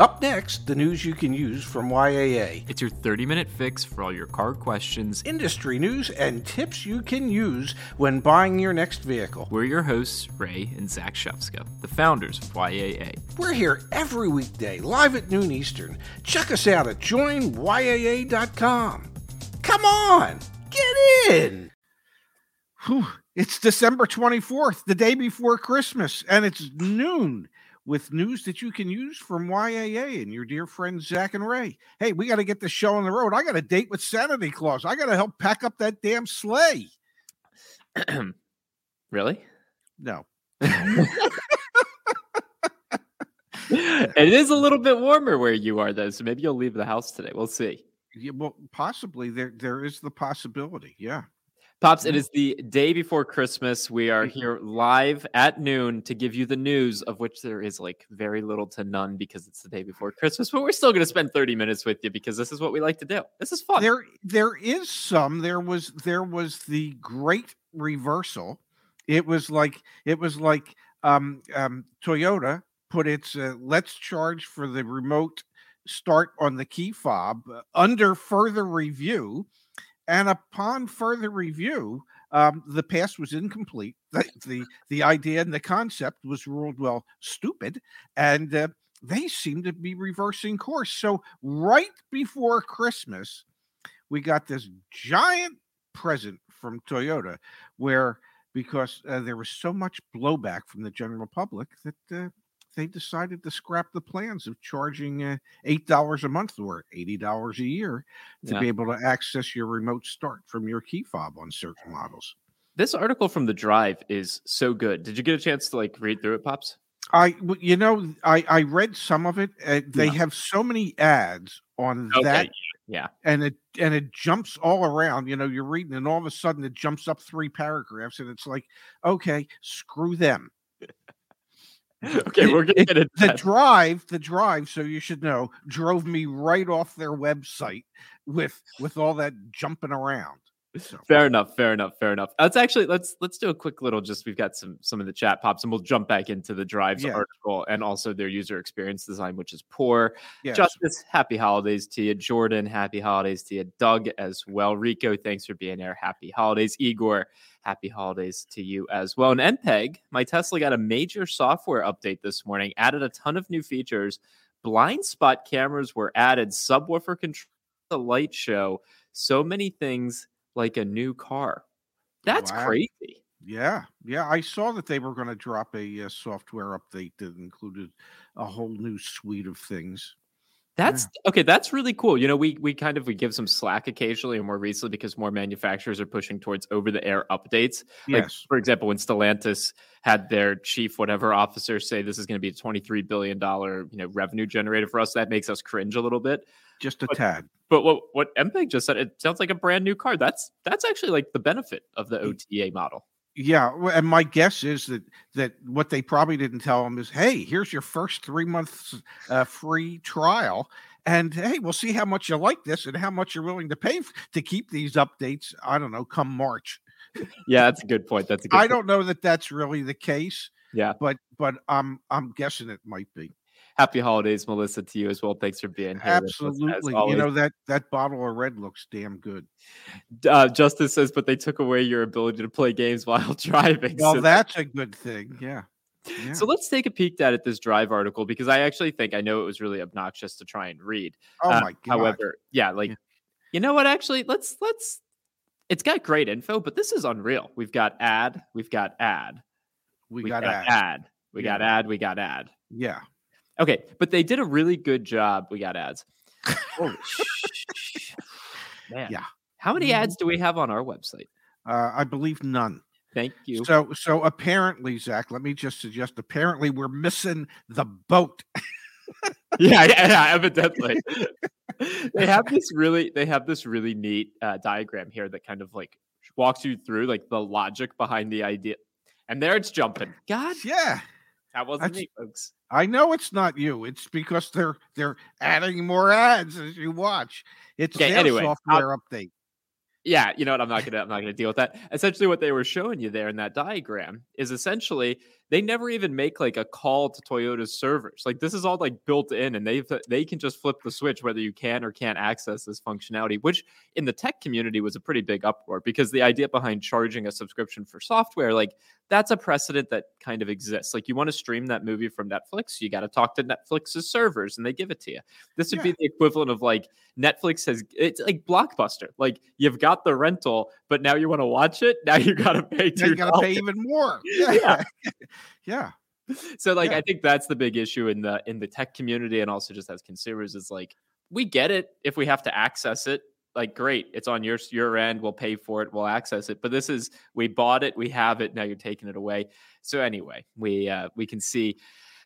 Up next, the news you can use from YAA. It's your 30 minute fix for all your car questions, industry news, and tips you can use when buying your next vehicle. We're your hosts, Ray and Zach Shefska, the founders of YAA. We're here every weekday, live at noon Eastern. Check us out at joinyaa.com. Come on, get in. Whew. It's December 24th, the day before Christmas, and it's noon with news that you can use from YAA and your dear friends Zach and Ray. Hey, we got to get the show on the road. I got a date with Santa Claus. I got to help pack up that damn sleigh. really? No. it is a little bit warmer where you are, though. So maybe you'll leave the house today. We'll see. Yeah, well, possibly there there is the possibility. Yeah. Pops, it is the day before Christmas. We are here live at noon to give you the news, of which there is like very little to none because it's the day before Christmas. But we're still going to spend 30 minutes with you because this is what we like to do. This is fun. There, there is some. There was, there was the great reversal. It was like, it was like um, um, Toyota put its uh, "Let's charge for the remote start on the key fob" uh, under further review and upon further review, um, the pass was incomplete. The, the, the idea and the concept was ruled well stupid, and uh, they seem to be reversing course. So right before Christmas, we got this giant present from Toyota, where because uh, there was so much blowback from the general public that uh, they decided to scrap the plans of charging uh, eight dollars a month or eighty dollars a year to yeah. be able to access your remote start from your key fob on certain models. This article from the Drive is so good. Did you get a chance to like read through it, pops? I, you know, I I read some of it. Uh, they yeah. have so many ads on okay. that. Yeah. And it and it jumps all around. You know, you're reading, and all of a sudden it jumps up three paragraphs, and it's like, okay, screw them. okay, we're gonna get it. The drive, the drive. So you should know, drove me right off their website with with all that jumping around. Fair enough. Fair enough. Fair enough. Let's actually let's let's do a quick little. Just we've got some some of the chat pops, and we'll jump back into the drives yeah. article and also their user experience design, which is poor. Yes. Justice, happy holidays to you. Jordan, happy holidays to you. Doug as well. Rico, thanks for being here. Happy holidays. Igor, happy holidays to you as well. And MPEG, my Tesla got a major software update this morning. Added a ton of new features. Blind spot cameras were added. Subwoofer control. The light show. So many things like a new car. That's wow. crazy. Yeah, yeah. I saw that they were going to drop a, a, uh, software update that included a whole new suite of things. That's yeah. okay. That's really cool. You know, we we kind of we give some slack occasionally, and more recently because more manufacturers are pushing towards over the air updates. Like. For example, when Stellantis had their chief whatever officer say this is going to be a twenty three billion dollar you know revenue generator for us, that makes us cringe a little bit. Just a but, tad. But what what MPEG just said, it sounds like a brand new car. That's that's actually like the benefit of the OTA model. Yeah, and my guess is that that what they probably didn't tell them is, hey, here's your first three months uh, free trial, and hey, we'll see how much you like this and how much you're willing to pay f- to keep these updates. I don't know, come March. yeah, that's a good point. That's a good. I point. don't know that that's really the case. Yeah, but but I'm I'm guessing it might be happy holidays, Melissa, to you as well. Thanks for being here. Absolutely. You know that that bottle of red looks damn good. Uh, Justice says, but they took away your ability to play games while driving. Well, so that's a good thing. Yeah. yeah. So let's take a peek at this drive article because I actually think I know it was really obnoxious to try and read. Oh uh, my god! However, yeah, like yeah. you know what? Actually, let's let's. It's got great info, but this is unreal. We've got ad, we've got ad, we got, got, ad, ad. we yeah. got ad, we got ad. Yeah. Okay, but they did a really good job. We got ads. Holy Man. Yeah. How many ads do we have on our website? Uh, I believe none. Thank you. So, so apparently, Zach, let me just suggest. Apparently, we're missing the boat. yeah, yeah, yeah, evidently. they have this really, they have this really neat uh, diagram here that kind of like walks you through like the logic behind the idea. And there it's jumping. God, yeah, that wasn't That's, me, folks. I know it's not you. It's because they're they're adding more ads as you watch. It's okay, their anyway, software I'll, update. Yeah, you know what? I'm not gonna I'm not gonna deal with that. Essentially, what they were showing you there in that diagram is essentially they never even make like a call to Toyota's servers. Like this is all like built in, and they they can just flip the switch whether you can or can't access this functionality. Which in the tech community was a pretty big uproar because the idea behind charging a subscription for software, like that's a precedent that kind of exists. Like you want to stream that movie from Netflix, you got to talk to Netflix's servers, and they give it to you. This would yeah. be the equivalent of like Netflix has it's like Blockbuster. Like you've got the rental, but now you want to watch it. Now you got to pay. you got to pay even more. Yeah. yeah. So like yeah. I think that's the big issue in the in the tech community and also just as consumers is like we get it if we have to access it like great it's on your your end we'll pay for it we'll access it but this is we bought it we have it now you're taking it away so anyway we uh we can see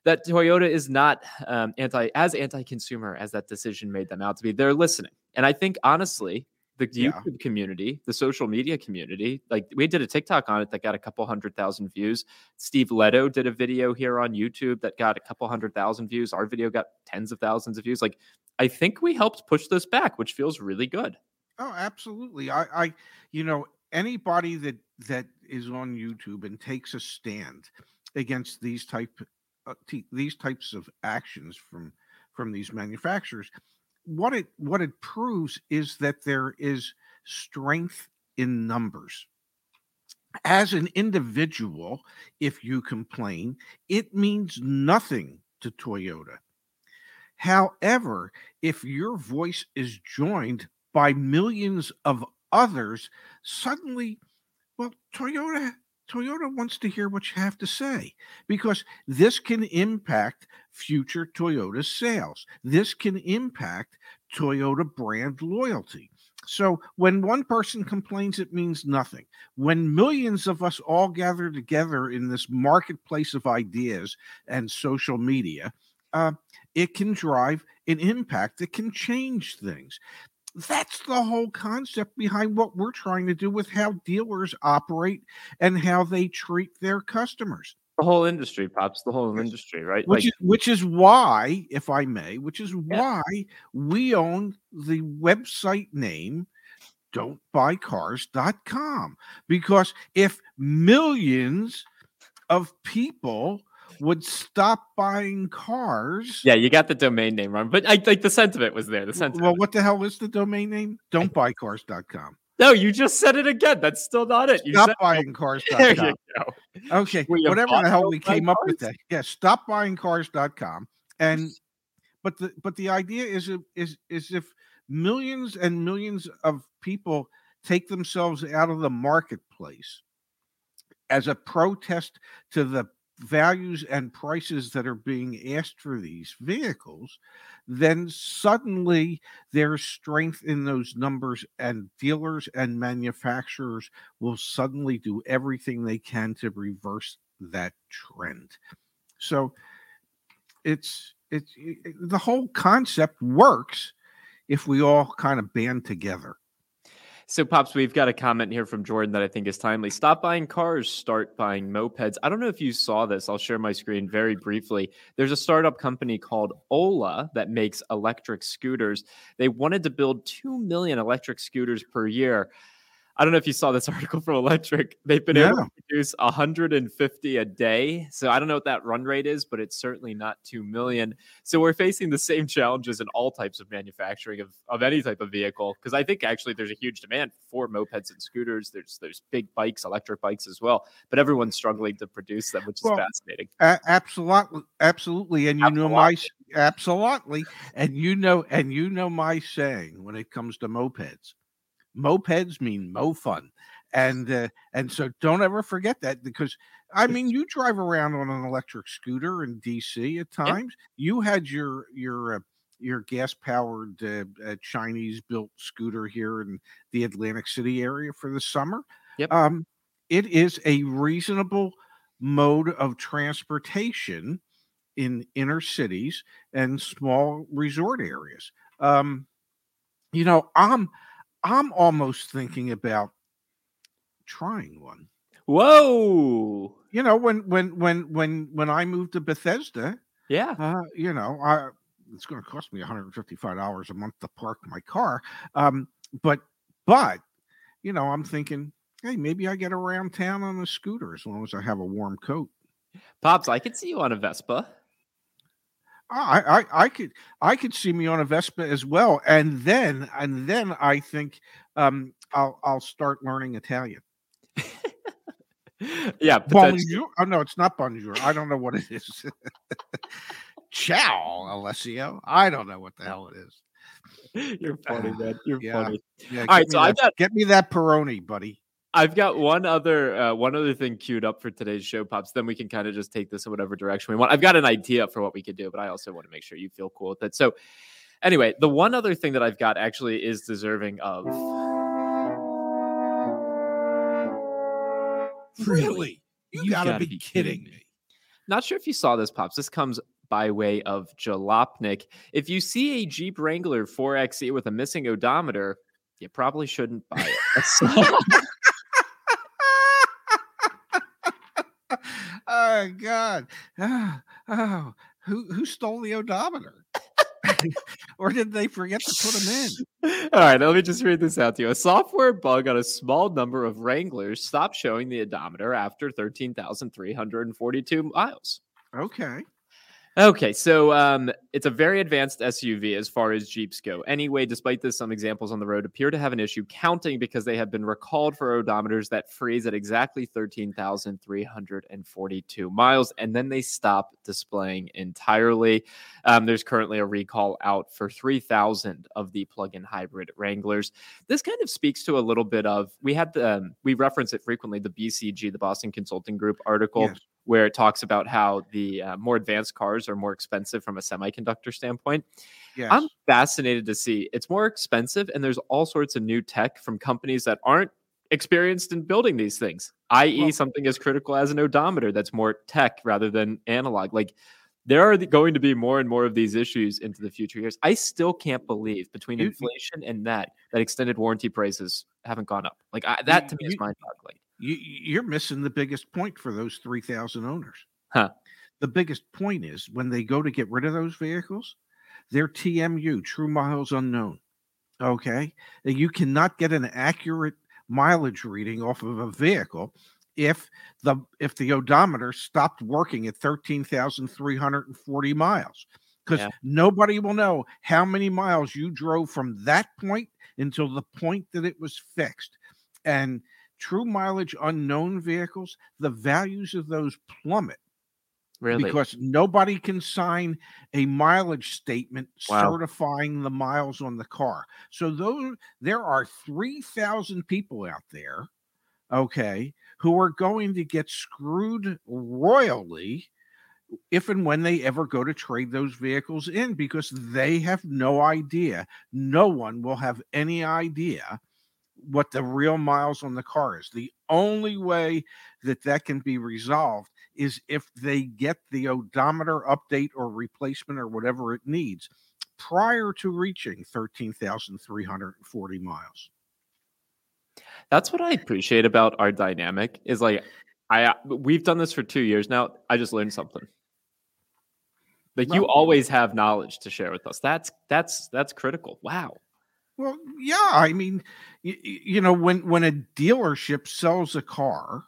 that toyota is not um, anti as anti-consumer as that decision made them out to be they're listening and i think honestly the yeah. YouTube community, the social media community. Like we did a TikTok on it that got a couple hundred thousand views. Steve Lehto did a video here on YouTube that got a couple hundred thousand views. Our video got tens of thousands of views. Like I think we helped push this back, which feels really good. Oh, absolutely. I, I you know, anybody that that is on YouTube and takes a stand against these type uh, t- these types of actions from from these manufacturers what it what it proves is that there is strength in numbers. As an individual if you complain it means nothing to toyota. However if your voice is joined by millions of others suddenly well toyota Toyota wants to hear what you have to say because this can impact future Toyota sales. This can impact Toyota brand loyalty. So when one person complains, it means nothing. When millions of us all gather together in this marketplace of ideas and social media, uh, it can drive an impact that can change things. That's the whole concept behind what we're trying to do with how dealers operate and how they treat their customers. The whole industry, pops. The whole industry, right? Which like, is which is why, if I may, which is yeah. why we own the website name don'tbuycars.com because if millions of people would stop buying cars. Yeah, you got the domain name wrong, but I like the sentiment was there. The sentiment. Well, what the hell is the domain name? Don'tbuycars.com. No, you just said it again. That's still not it. You stop buying cars. There you go. Okay, whatever the hell we came cars? up with that. Yeah, stop buying cars.com. And but the but the idea is is is if millions and millions of people take themselves out of the marketplace as a protest to the values and prices that are being asked for these vehicles, then suddenly there's strength in those numbers, and dealers and manufacturers will suddenly do everything they can to reverse that trend. So it's it's it, the whole concept works if we all kind of band together. So, Pops, we've got a comment here from Jordan that I think is timely. Stop buying cars, start buying mopeds. I don't know if you saw this. I'll share my screen very briefly. There's a startup company called Ola that makes electric scooters. They wanted to build 2 million electric scooters per year. I don't know if you saw this article from Electrek. They've been yeah. able to produce 150 a day. So I don't know what that run rate is, but it's certainly not 2 million. So we're facing the same challenges in all types of manufacturing of, of any type of vehicle. Because I think actually there's a huge demand for mopeds and scooters. There's there's big bikes, electric bikes as well. But everyone's struggling to produce them, which is well, fascinating. A- absolutely, absolutely. And you absolutely. know my absolutely, and you know, and you know my saying when it comes to mopeds mopeds mean mo fun and uh, and so don't ever forget that because I mean you drive around on an electric scooter in DC at times. You had your your uh, your gas powered uh, uh, Chinese built scooter here in the Atlantic City area for the summer. Yep. Um, it is a reasonable mode of transportation in inner cities and small resort areas. Um, you know, I'm I'm almost thinking about trying one. Whoa! You know, when when when when when I moved to Bethesda, yeah, uh, you know, I it's going to cost me 155 dollars a month to park my car. Um, but but you know, I'm thinking, hey, maybe I get around town on a scooter as long as I have a warm coat. Pops, I could see you on a Vespa. I, I I could I could see me on a Vespa as well, and then and then I think um, I'll I'll start learning Italian. yeah, bonjour. Oh no, it's not bonjour. I don't know what it is. Ciao, Alessio. I don't know what the hell it is. You're funny, man. You're yeah. funny. Yeah, All right, so that, I got get me that Peroni, buddy. I've got one other uh, one other thing queued up for today's show, pops. Then we can kind of just take this in whatever direction we want. I've got an idea for what we could do, but I also want to make sure you feel cool with it. So, anyway, the one other thing that I've got actually is deserving of. Really? You, you gotta, gotta, be, kidding, kidding me. me. Not sure if you saw this, pops. This comes by way of Jalopnik. If you see a Jeep Wrangler 4xe with a missing odometer, you probably shouldn't buy it. oh God! Oh, oh, who who stole the odometer? or did they forget to put them in? All right, let me just read this out to you. A software bug on a small number of Wranglers stopped showing the odometer after 13,342 miles. Okay. Okay, so um, it's a very advanced SUV as far as Jeeps go. Anyway, despite this, some examples on the road appear to have an issue counting because they have been recalled for odometers that freeze at exactly 13,342 miles, and then they stop displaying entirely. Um, there's currently a recall out for 3,000 of the plug-in hybrid Wranglers. This kind of speaks to a little bit of we had the um, we reference it frequently the BCG, the Boston Consulting Group article. Where it talks about how the uh, more advanced cars are more expensive from a semiconductor standpoint. Yes. I'm fascinated to see it's more expensive, and there's all sorts of new tech from companies that aren't experienced in building these things, i.e., well, something as critical as an odometer that's more tech rather than analog. Like there are going to be more and more of these issues into the future years. I still can't believe between you, inflation and that that extended warranty prices haven't gone up. Like I, that to me is mind-boggling. You, you're missing the biggest point for those 3,000 owners. Huh. The biggest point is when they go to get rid of those vehicles, they're TMU, true miles unknown. Okay. You cannot get an accurate mileage reading off of a vehicle if the if the odometer stopped working at 13,340 miles because yeah. nobody will know how many miles you drove from that point until the point that it was fixed and true mileage unknown vehicles, the values of those plummet. Really? Because nobody can sign a mileage statement wow. certifying the miles on the car. So those there are 3,000 people out there, okay, who are going to get screwed royally if and when they ever go to trade those vehicles in because they have no idea. No one will have any idea what the real miles on the car is. The only way that that can be resolved is if they get the odometer update or replacement or whatever it needs prior to reaching 13,340 miles. That's what I appreciate about our dynamic is like I we've done this for 2 years now. I just learned something. Like you always have knowledge to share with us. That's that's that's critical. Wow. Well, yeah, I mean, you, you know, when when a dealership sells a car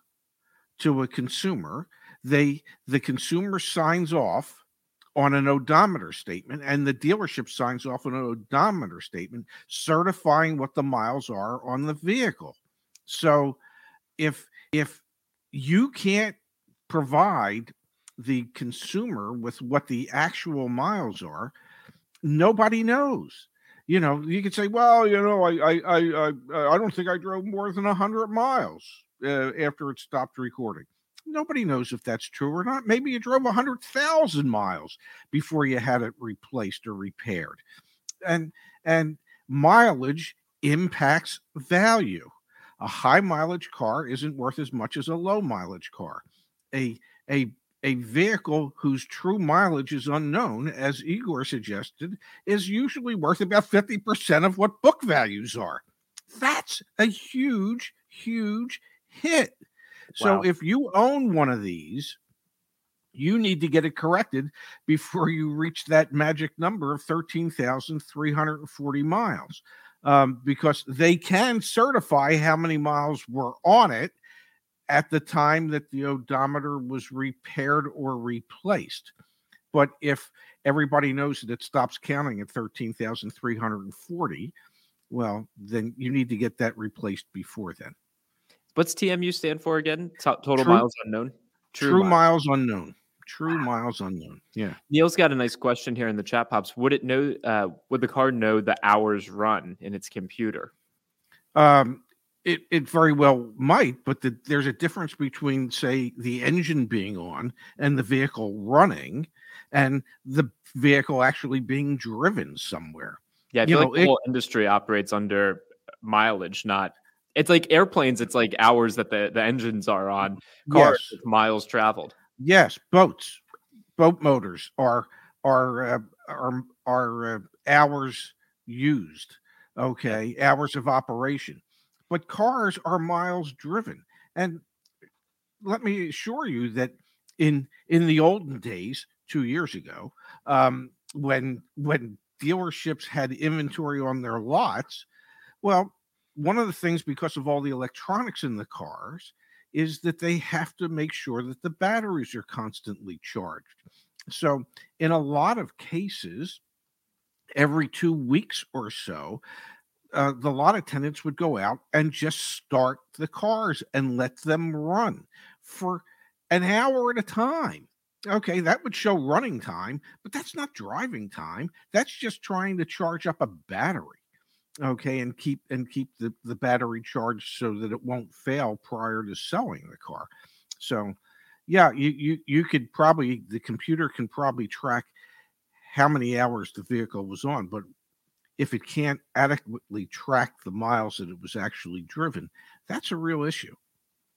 to a consumer, they the consumer signs off on an odometer statement and the dealership signs off on an odometer statement certifying what the miles are on the vehicle. So if if you can't provide the consumer with what the actual miles are, nobody knows you know, you could say, well, you know, I I I I, don't think I drove more than hundred miles uh, after it stopped recording. Nobody knows if that's true or not. Maybe you drove hundred thousand miles before you had it replaced or repaired, and and mileage impacts value. A high mileage car isn't worth as much as a low mileage car. A a a vehicle whose true mileage is unknown, as Igor suggested, is usually worth about 50% of what book values are. That's a huge, huge hit. Wow. So if you own one of these, you need to get it corrected before you reach that magic number of 13,340 miles um, because they can certify how many miles were on it at the time that the odometer was repaired or replaced. But if everybody knows that it stops counting at 13,340, well, then you need to get that replaced before then. What's TMU stand for again? Total true, miles unknown. True, true miles. miles. unknown. True miles unknown. Yeah. Neil's got a nice question here in the chat pops. Would it know? Uh, would the car know the hours run in its computer? Um, it it very well might, but the, there's a difference between, say, the engine being on and the vehicle running, and the vehicle actually being driven somewhere. Yeah, I feel you like the whole industry operates under mileage, not it's like airplanes, it's like hours that the, the engines are on, cars yes. miles traveled. Yes, boats, boat motors are are uh, are are uh, hours used. Okay, hours of operation, but cars are miles driven. And let me assure you that in in the olden days, two years ago, um, when when dealerships had inventory on their lots, well, one of the things because of all the electronics in the cars is that they have to make sure that the batteries are constantly charged. So, in a lot of cases, every two weeks or so, uh, the lot attendants would go out and just start the cars and let them run for an hour at a time. Okay, that would show running time, but that's not driving time. That's just trying to charge up a battery okay and keep and keep the, the battery charged so that it won't fail prior to selling the car so yeah you, you you could probably the computer can probably track how many hours the vehicle was on but if it can't adequately track the miles that it was actually driven that's a real issue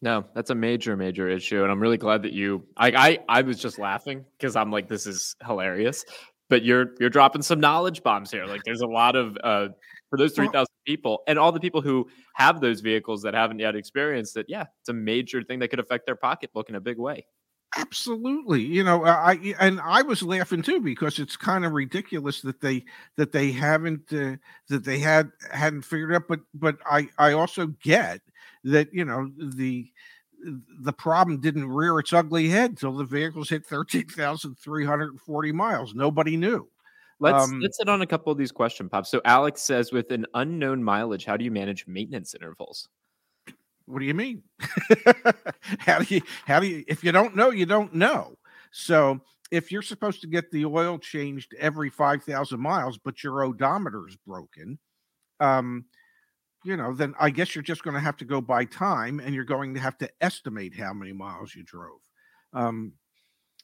no, that's a major, major issue, and I'm really glad that you. I, I, I was just laughing because I'm like, this is hilarious. But you're you're dropping some knowledge bombs here. Like, there's a lot of uh, for those 3,000 people and all the people who have those vehicles that haven't yet experienced it. Yeah, it's a major thing that could affect their pocketbook in a big way. Absolutely. You know, I and I was laughing too because it's kind of ridiculous that they that they haven't uh, that they had hadn't figured it out but but I I also get that, you know, the the problem didn't rear its ugly head till the vehicles hit 13,340 miles. Nobody knew. Let's um, let's hit on a couple of these question pops. So Alex says, with an unknown mileage, how do you manage maintenance intervals? What do you mean? how do you how do you if you don't know, you don't know. So if you're supposed to get the oil changed every five thousand miles, but your odometer is broken, um, you know, then I guess you're just going to have to go by time, and you're going to have to estimate how many miles you drove. Um,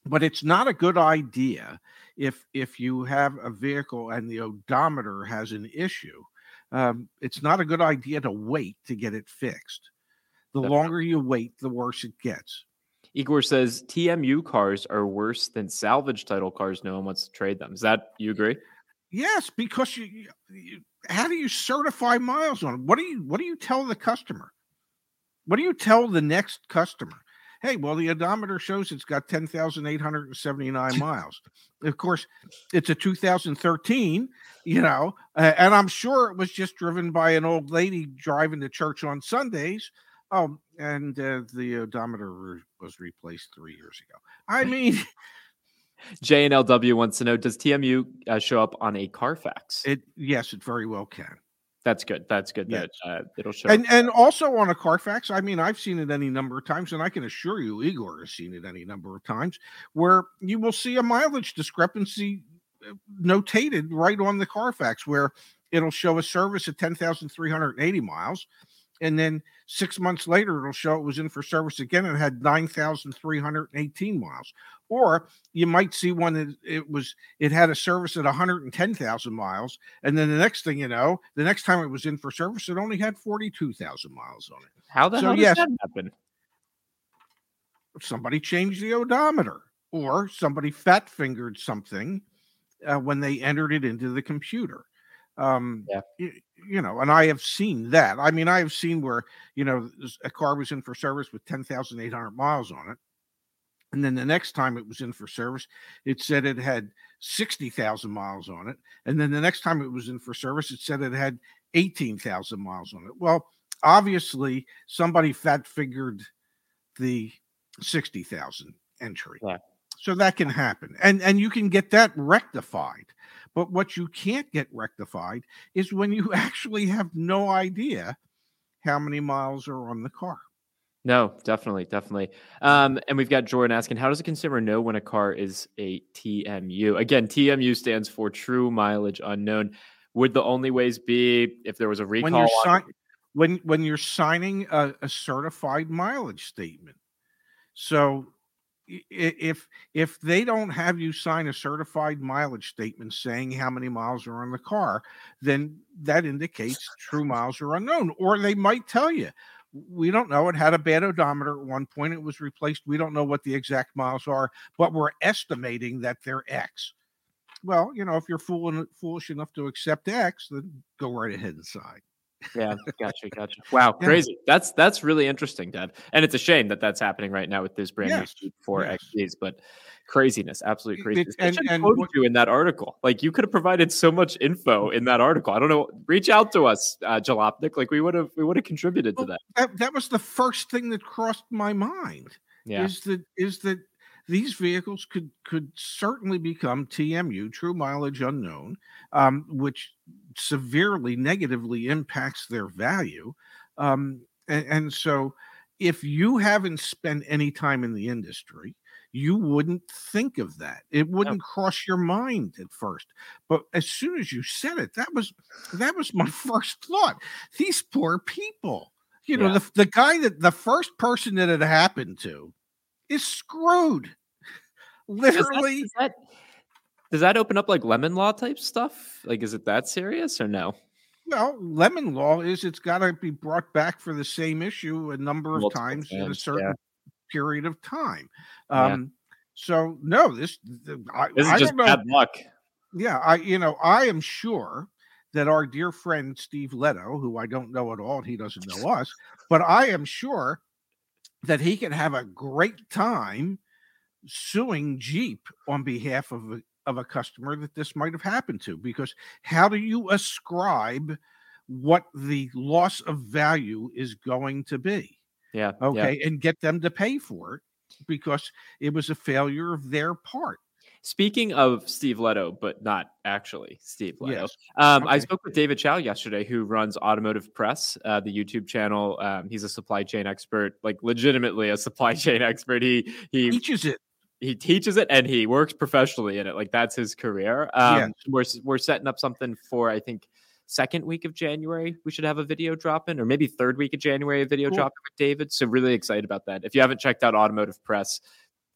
but it's not a good idea if if you have a vehicle and the odometer has an issue um, it's not a good idea to wait to get it fixed the That's longer right. you wait the worse it gets igor says tmu cars are worse than salvage title cars no one wants to trade them is that you agree yes because you, you how do you certify miles on it what do you what do you tell the customer what do you tell the next customer Hey, well, the odometer shows it's got 10,879 miles. Of course, it's a 2013, you know, uh, and I'm sure it was just driven by an old lady driving to church on Sundays. Um, and uh, the odometer re- was replaced three years ago. I mean, JNLW wants to know Does TMU uh, show up on a Carfax? It Yes, it very well can. That's good. That's good. Yeah. That uh, it'll show. And and also on a Carfax, I mean, I've seen it any number of times, and I can assure you, Igor has seen it any number of times, where you will see a mileage discrepancy uh, notated right on the Carfax, where it'll show a service at ten thousand three hundred eighty miles, and then six months later it'll show it was in for service again and had 9318 miles. Or you might see one that it was it had a service at 110000 miles and then the next thing you know the next time it was in for service it only had 42000 miles on it. How the so, hell yes, that happen? Somebody changed the odometer or somebody fat fingered something uh, when they entered it into the computer um yeah. you, you, know and i have seen that i mean i have seen where you know a car was in for service with 10,800 miles on it and then the next time it was in for service it said it had 60,000 miles on it and then the next time it was in for service it said it had 18,000 miles on it well obviously somebody fat figured the 60,000 entry. Yeah. So that can happen. And and you can get that rectified. But what you can't get rectified is when you actually have no idea how many miles are on the car. No, definitely, definitely. Um, and we've got Jordan asking, how does a consumer know when a car is a TMU? Again, TMU stands for True Mileage Unknown. Would the only ways be if there was a recall? When you're, si- when, when you're signing a, a certified mileage statement. So if if they don't have you sign a certified mileage statement saying how many miles are on the car, then that indicates true miles are unknown. Or they might tell you, we don't know. It had a bad odometer at one point. It was replaced. We don't know what the exact miles are, but we're estimating that they're X. Well, you know, if you're fool- foolish enough to accept X, then go right ahead and sign yeah, gotcha, gotcha. Wow, yeah. crazy. That's that's really interesting, Dad. And it's a shame that that's happening right now with this brand yes. new for yes. XGs, but craziness, absolutely crazy. It, and, and what, you in that article, like you could have provided so much info in that article. I don't know. Reach out to us, uh, Jalopnik. Like we would have, we would have contributed well, to that. that. That was the first thing that crossed my mind. Yeah. Is that is that these vehicles could could certainly become TMU, true mileage unknown, um, which severely negatively impacts their value. Um, and, and so, if you haven't spent any time in the industry, you wouldn't think of that. It wouldn't cross your mind at first. But as soon as you said it, that was that was my first thought. These poor people. You know, yeah. the, the guy that the first person that it happened to is screwed. Literally. Does that, does, that, does that open up like lemon law type stuff? Like, is it that serious or no? Well, lemon law is it's got to be brought back for the same issue a number of Multiple times, in a certain yeah. period of time. Um, yeah. So no, this I, this is I just bad luck. Yeah, I you know I am sure that our dear friend Steve Lehto, who I don't know at all, he doesn't know us, but I am sure that he can have a great time suing Jeep on behalf of a, of a customer that this might have happened to because how do you ascribe what the loss of value is going to be? Yeah. Okay. Yeah. And get them to pay for it because it was a failure of their part. Speaking of Steve Lehto, but not actually Steve Lehto, yes. um, okay. I spoke with David Chow yesterday, who runs Automotive Press, uh, the YouTube channel. Um, he's a supply chain expert, like legitimately a supply chain expert. He he teaches it. He teaches it and he works professionally in it. Like that's his career. Um, yeah. We're we're setting up something for I think second week of January. We should have a video drop in, or maybe third week of January, a video cool. drop with David. So really excited about that. If you haven't checked out Automotive Press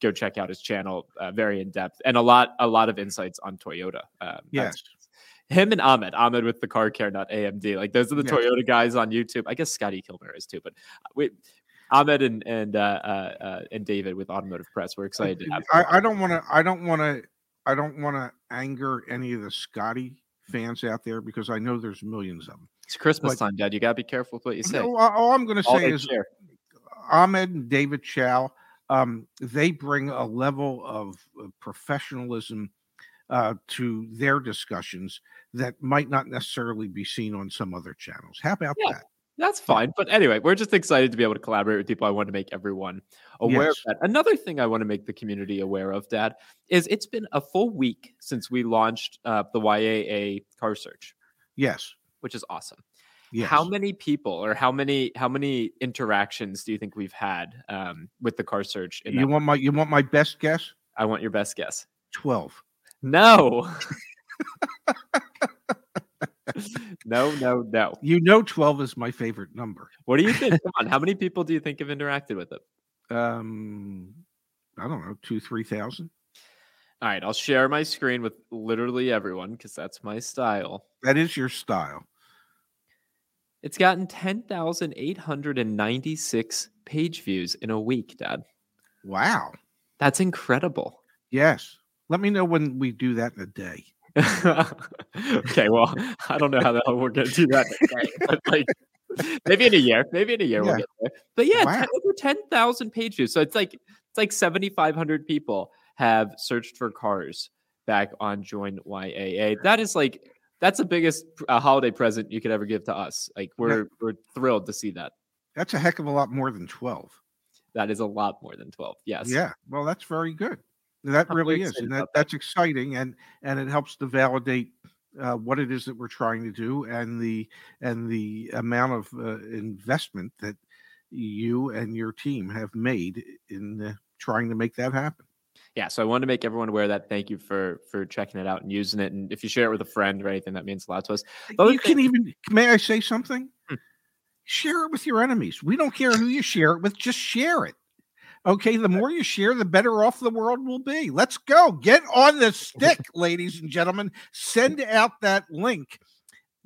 go check out his channel. Uh, very in depth and a lot a lot of insights on Toyota. Um, yes. Him and Ahmed, Ahmed with the car care, not AMD. Like those are the yes. Toyota guys on YouTube. I guess Scotty Kilmer is too, but we, Ahmed and and uh, uh, uh, and David with Automotive Press. We're excited to have. I, I don't want to. I don't want to. I don't want to anger any of the Scotty fans out there because I know there's millions of them. It's Christmas but, time, Dad. You gotta be careful with what you say. all, all I'm going to say is share. Ahmed and David Chow um, they bring a level of professionalism uh, to their discussions that might not necessarily be seen on some other channels. How about yeah, that? That's fine. But anyway, we're just excited to be able to collaborate with people. I want to make everyone aware yes. of that. Another thing I want to make the community aware of, Dad, is it's been a full week since we launched uh, the YAA car search. Yes. Which is awesome. Yes. How many people or how many how many interactions do you think we've had um, with the car search? you want my you want my best guess? I want your best guess. Twelve. No. no, no, no. You know, twelve is my favorite number. What do you think? Come on, how many people do you think have interacted with it? Um, I don't know, two, three thousand. All right, I'll share my screen with literally everyone because that's my style. That is your style. It's gotten 10,896 page views in a week, Dad. Wow. That's incredible. Yes. Let me know when we do that in a day. okay, well, I don't know how the hell we're going to do that, but like maybe in a year, maybe in a year yeah. we'll get there. But yeah, wow. 10, over 10,000 page views. So it's like it's like 7,500 people have searched for cars back on Join YAA. That is like that's the biggest uh, holiday present you could ever give to us. Like we're we're thrilled to see that. That's a heck of a lot more than twelve. That is a lot more than 12. Yes. Yeah. Well, that's very good. That really is, and that, that's exciting, and and it helps to validate uh, what it is that we're trying to do, and the and the amount of uh, investment that you and your team have made in uh, trying to make that happen. Yeah so i wanted to make everyone aware that. Thank you for for checking it out and using it and if you share it with a friend or anything that means a lot to us. You thing- can even may i say something? Hmm. share it with your enemies. We don't care who you share it with just share it okay the more you share the better off the world will be let's go get on the stick ladies and gentlemen send out that link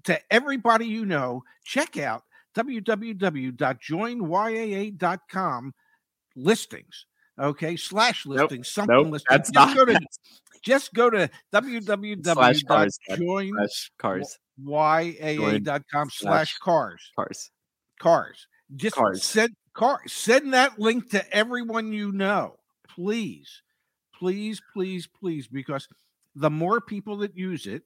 to everybody you know check out www.joinyaa.com listings Okay, slash listing nope, something nope, listing. That's just not go to just go to www.joinyaa.com slash cars. Cars. Cars. Just cars. send car send that link to everyone you know. Please. Please, please, please, because the more people that use it,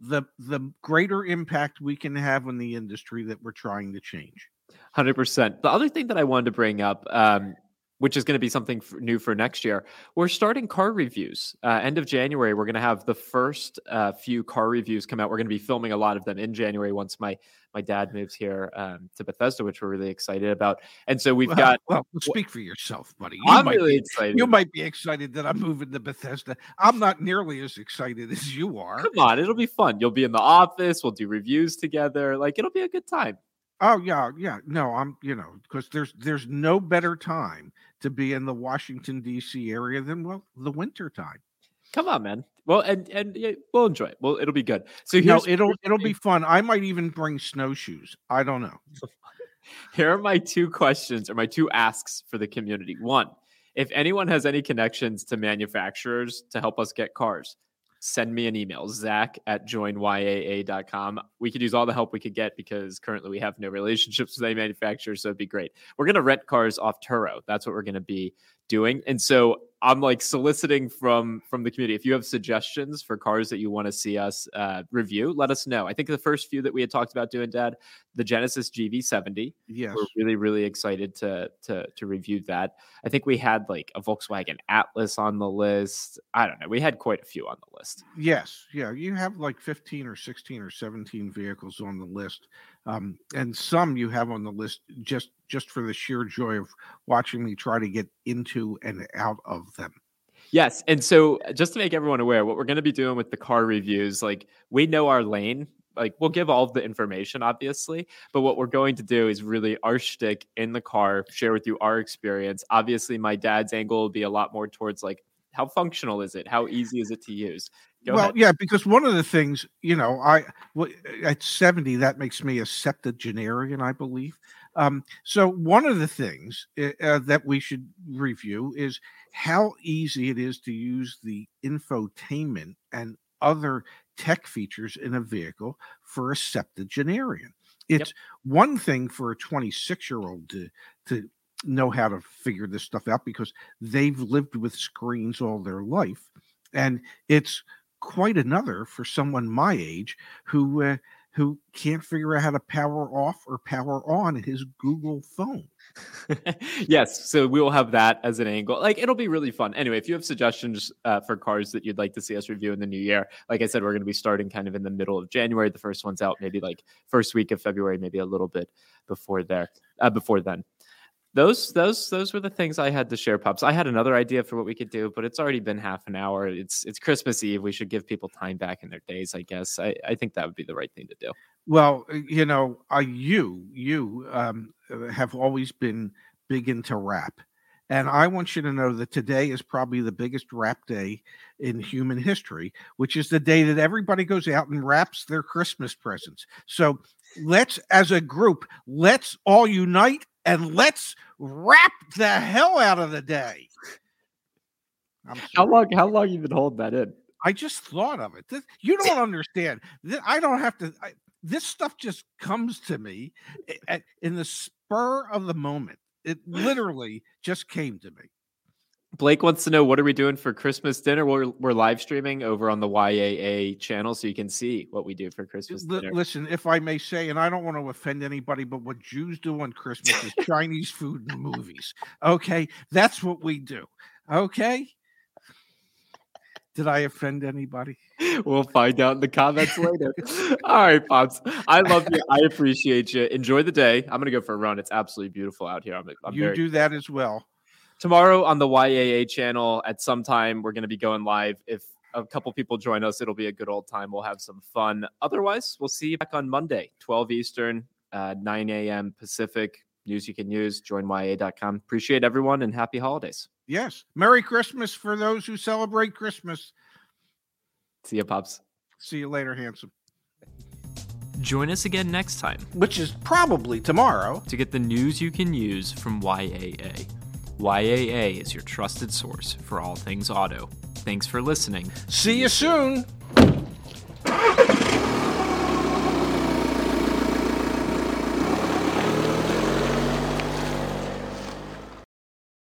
the the greater impact we can have on the industry that we're trying to change. 100%. The other thing that I wanted to bring up um, which is going to be something new for next year. We're starting car reviews. Uh, end of January, we're going to have the first uh, few car reviews come out. We're going to be filming a lot of them in January once my my dad moves here um, to Bethesda, which we're really excited about. And so we've well, got. Well, speak for yourself, buddy. You I'm really be, excited. You might be excited that I'm moving to Bethesda. I'm not nearly as excited as you are. Come on, it'll be fun. You'll be in the office. We'll do reviews together. Like it'll be a good time. Oh yeah, yeah. No, I'm you know because there's there's no better time to be in the Washington D.C. area than well the winter time. Come on, man. Well, and and yeah, we'll enjoy it. Well, it'll be good. So here's no, it'll it'll be fun. I might even bring snowshoes. I don't know. Here are my two questions or my two asks for the community. One, if anyone has any connections to manufacturers to help us get cars, send me an email, zach at joinyaa.com. We could use all the help we could get because currently we have no relationships with any manufacturers. So it'd be great. We're going to rent cars off Turo. That's what we're going to be doing. And so I'm like soliciting from from the community. If you have suggestions for cars that you want to see us uh, review, let us know. I think the first few that we had talked about doing, Dad, the Genesis GV70. Yes, we're really really excited to to to review that. I think we had like a Volkswagen Atlas on the list. I don't know. We had quite a few on the list. Yes, yeah. You have like 15 or 16 or 17 vehicles on the list, um, and some you have on the list just just for the sheer joy of watching me try to get into and out of them. Yes. And so uh, just to make everyone aware, what we're going to be doing with the car reviews, like we know our lane. Like we'll give all the information, obviously, but what we're going to do is really our shtick in the car, share with you our experience. Obviously, my dad's angle will be a lot more towards like how functional is it? How easy is it to use? Go well, ahead. yeah, because one of the things, you know, I at 70, that makes me a septuagenarian, I believe. Um, so one of the things uh, that we should review is how easy it is to use the infotainment and other tech features in a vehicle for a septuagenarian. It's yep. one thing for a 26 year old to to know how to figure this stuff out because they've lived with screens all their life, and it's quite another for someone my age who uh, who can't figure out how to power off or power on his Google phone. yes, so we will have that as an angle. Like it'll be really fun. Anyway, if you have suggestions uh, for cars that you'd like to see us review in the new year, like I said, we're going to be starting kind of in the middle of January. The first one's out maybe like first week of February, maybe a little bit before there, uh, before then those those those were the things I had to share, pups. I had another idea for what we could do, but it's already been half an hour. It's it's Christmas Eve. We should give people time back in their days. I guess. I, I think that would be the right thing to do. Well, uh, you know, uh, you you um, uh, have always been big into rap, and I want you to know that today is probably the biggest rap day in human history, which is the day that everybody goes out and wraps their Christmas presents. So let's, as a group, let's all unite and let's wrap the hell out of the day. How long? How long you been holding that in? I just thought of it. This, you don't understand. This, I don't have to. I, this stuff just comes to me eh, at, in the spur of the moment. It literally just came to me. Blake wants to know what are we doing for Christmas dinner? We're, we're live streaming over on the YAA channel, so you can see what we do for Christmas L- dinner. Listen, if I may say, and I don't want to offend anybody, but what Jews do on Christmas is Chinese food and movies. Okay, that's what we do. Okay. Did I offend anybody? We'll find out in the comments later. All right, Pops. I love you. I appreciate you. Enjoy the day. I'm going to go for a run. It's absolutely beautiful out here. I'm, I'm you very... do that as well. Tomorrow on the YAA channel, at some time, we're going to be going live. If a couple people join us, it'll be a good old time. We'll have some fun. Otherwise, we'll see you back on Monday, 12 Eastern, uh, 9 a.m. Pacific. News you can use. Join YAA.com. Appreciate everyone and happy holidays. Yes. Merry Christmas for those who celebrate Christmas. See you, Pops. See you later, handsome. Join us again next time, which is probably tomorrow, to get the news you can use from YAA. YAA is your trusted source for all things auto. Thanks for listening. See you soon.